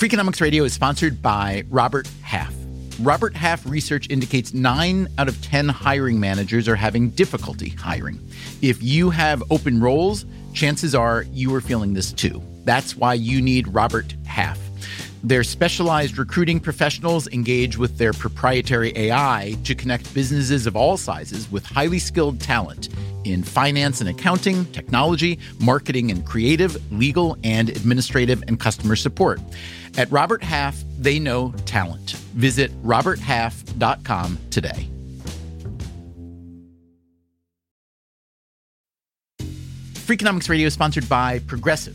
Freakonomics Radio is sponsored by Robert Half. Robert Half research indicates nine out of 10 hiring managers are having difficulty hiring. If you have open roles, chances are you are feeling this too. That's why you need Robert. Their specialized recruiting professionals engage with their proprietary AI to connect businesses of all sizes with highly skilled talent in finance and accounting, technology, marketing and creative, legal and administrative, and customer support. At Robert Half, they know talent. Visit roberthalf.com today. Freakonomics Radio is sponsored by Progressive,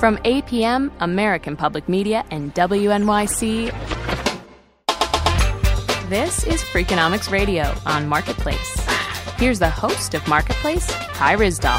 From APM, American Public Media, and WNYC, this is Freakonomics Radio on Marketplace. Here's the host of Marketplace, Kai Ryssdal.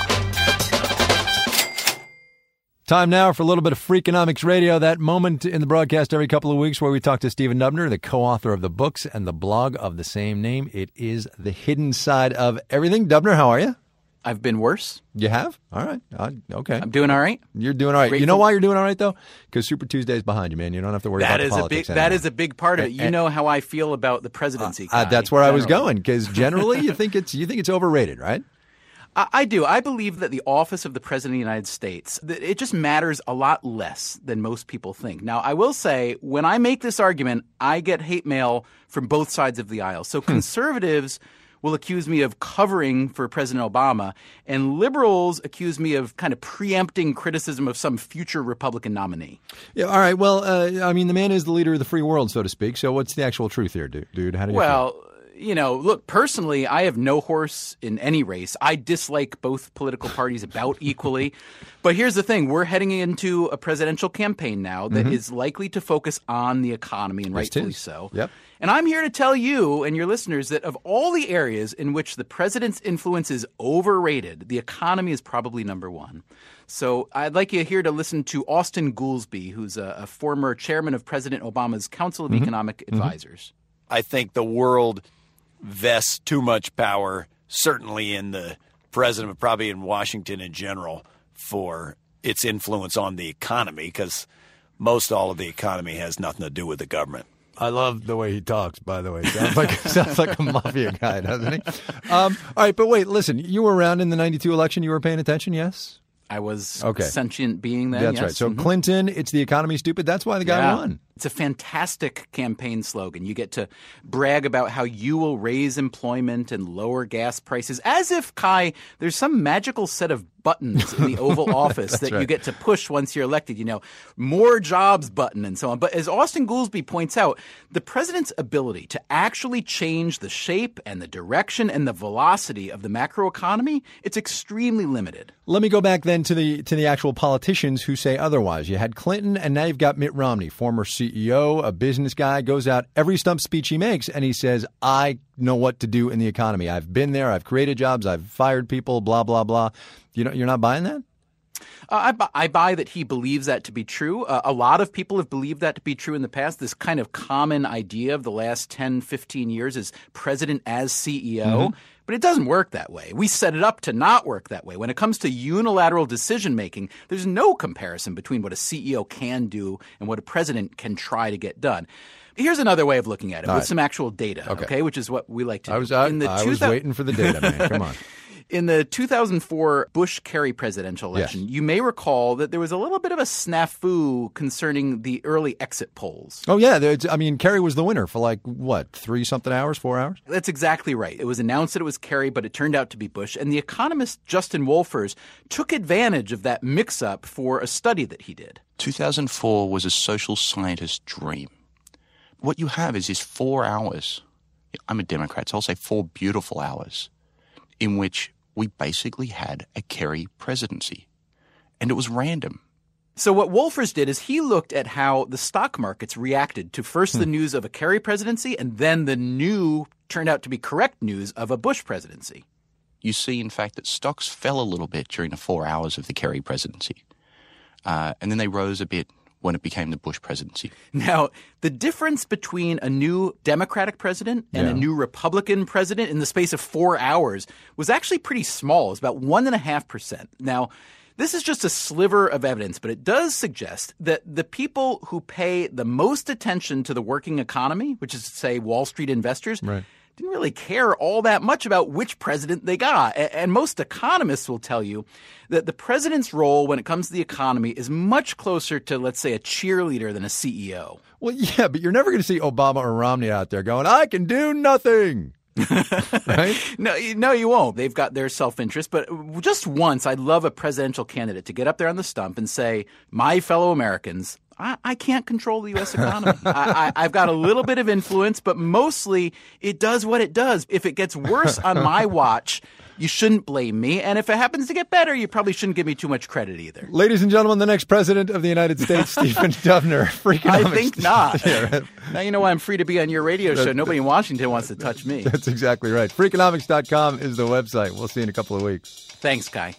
Time now for a little bit of Freakonomics Radio, that moment in the broadcast every couple of weeks where we talk to Stephen Dubner, the co author of the books and the blog of the same name. It is The Hidden Side of Everything. Dubner, how are you? I've been worse. You have? All right. Uh, okay. I'm doing all right. You're doing all right. Grateful. You know why you're doing all right though? Because Super Tuesday is behind you, man. You don't have to worry That about is a big. anymore. That is a big part of it. You And- know how I feel about the presidency. Uh, Kai, that's where I was going because generally you think it's you think it's overrated, right? I, I do. I believe that the office of the president of the United States that it just matters a lot less than most people think. Now, I will say when I make this argument, I get hate mail from both sides of the aisle. So conservatives will accuse me of covering for President Obama, and liberals accuse me of kind of preempting criticism of some future Republican nominee. Yeah. All right. Well, uh, I mean, the man is the leader of the free world, so to speak. So what's the actual truth here, dude? dude? How do you? feel? Well, you know, look, personally, I have no horse in any race. I dislike both political parties about equally. But here's the thing we're heading into a presidential campaign now that is likely to focus on the economy, and Mm-hmm. Yes, it rightfully is. so. Yep. And I'm here to tell you and your listeners that of all the areas in which the president's influence is overrated, the economy is probably number one. So I'd like you here to listen to Austin Goolsbee, who's a, a former chairman of President Obama's Council of Mm-hmm. Economic Advisors. I think the world vests too much power, certainly in the president, but probably in Washington in general, for its influence on the economy, because most all of the economy has nothing to do with the government. I love the way he talks. By the way, sounds like sounds like a mafia guy, doesn't he? Um, all right, but wait, listen. You were around in the '92 election. You were paying attention, yes? I was Okay. a sentient being then. That's yes. right. So Mhm. Clinton, it's the economy stupid. That's why the guy Yeah. won. It's a fantastic campaign slogan. You get to brag about how you will raise employment and lower gas prices, as if Kai, there's some magical set of buttons in the Oval Office that you get to push once you're elected. You know, more jobs button and so on. But as Austin Goolsbee points out, the president's ability to actually change the shape and the direction and the velocity of the macroeconomy, it's extremely limited. Let me go back then to the to the actual politicians who say otherwise. You had Clinton, and now you've got Mitt Romney, former CEO, a business guy, goes out every stump speech he makes, and he says, "I know what to do in the economy. I've been there. I've created jobs. I've fired people. Blah blah blah." You know, you're not buying that. Uh, I, bu- I buy that he believes that to be true. Uh, a lot of people have believed that to be true in the past. This kind of common idea of the last 10, 15 years is president as CEO. But it doesn't work that way. We set it up to not work that way. When it comes to unilateral decision making, there's no comparison between what a CEO can do and what a president can try to get done. Here's another way of looking at it with right. some actual data, okay. which is what we like to I do. was I, In the I was waiting for the data, man. Come on. in the 2004 Bush Kerry presidential election, Yes. you may recall that there was a little bit of a snafu concerning the early exit polls. Oh yeah, I mean, Kerry was the winner for like what three something hours, four hours. That's exactly right. It was announced that it was Kerry, but it turned out to be Bush. And the economist Justin Wolfers took advantage of that mix up for a study that he did. 2004 was a social scientist's dream. What you have is this four hours. I'm a Democrat, so I'll say four beautiful hours in which we basically had a Kerry presidency. and it was random. So what Wolfers did is he looked at how the stock markets reacted to first the news of a Kerry presidency and then the new turned out to be correct news of a Bush presidency. You see, in fact, that stocks fell a little bit during the four hours of the Kerry presidency, uh, and then they rose a bit when it became the Bush presidency. Now, the difference between a new Democratic president and Yeah. a new Republican president in the space of four hours was actually pretty small. It's about one and a half percent. Now, this is just a sliver of evidence, but it does suggest that the people who pay the most attention to the working economy, which is to say Wall Street investors, Right. Didn't really care all that much about which president they got. And most economists will tell you that the president's role when it comes to the economy is much closer to, let's say, a cheerleader than a CEO. Well, yeah, but you're never going to see Obama or Romney out there going, I can do nothing. right? No, no, you won't. They've got their self interest. But just once, I'd love a presidential candidate to get up there on the stump and say, My fellow Americans, I, I can't control the U.S. economy. I, I, I've got a little bit of influence, but mostly it does what it does. If it gets worse on my watch, you shouldn't blame me. And if it happens to get better, you probably shouldn't give me too much credit either. Ladies and gentlemen, the next president of the United States, Stephen Dubner. I think not. Yeah. Now you know why I'm free to be on your radio show. Nobody in Washington wants to touch me. That's exactly right. Freakonomics.com is the website. We'll see you in a couple of weeks. Thanks, Kai.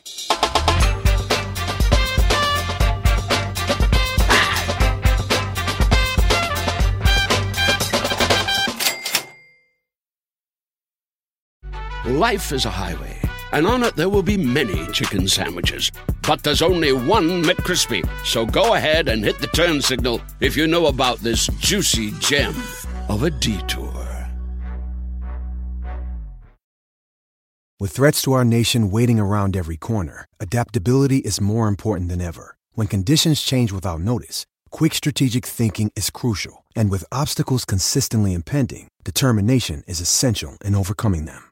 Life is a highway, and on it there will be many chicken sandwiches. But there's only one McCrispy. So go ahead and hit the turn signal if you know about this juicy gem of a detour. With threats to our nation waiting around every corner, adaptability is more important than ever. When conditions change without notice, quick strategic thinking is crucial. And with obstacles consistently impending, determination is essential in overcoming them.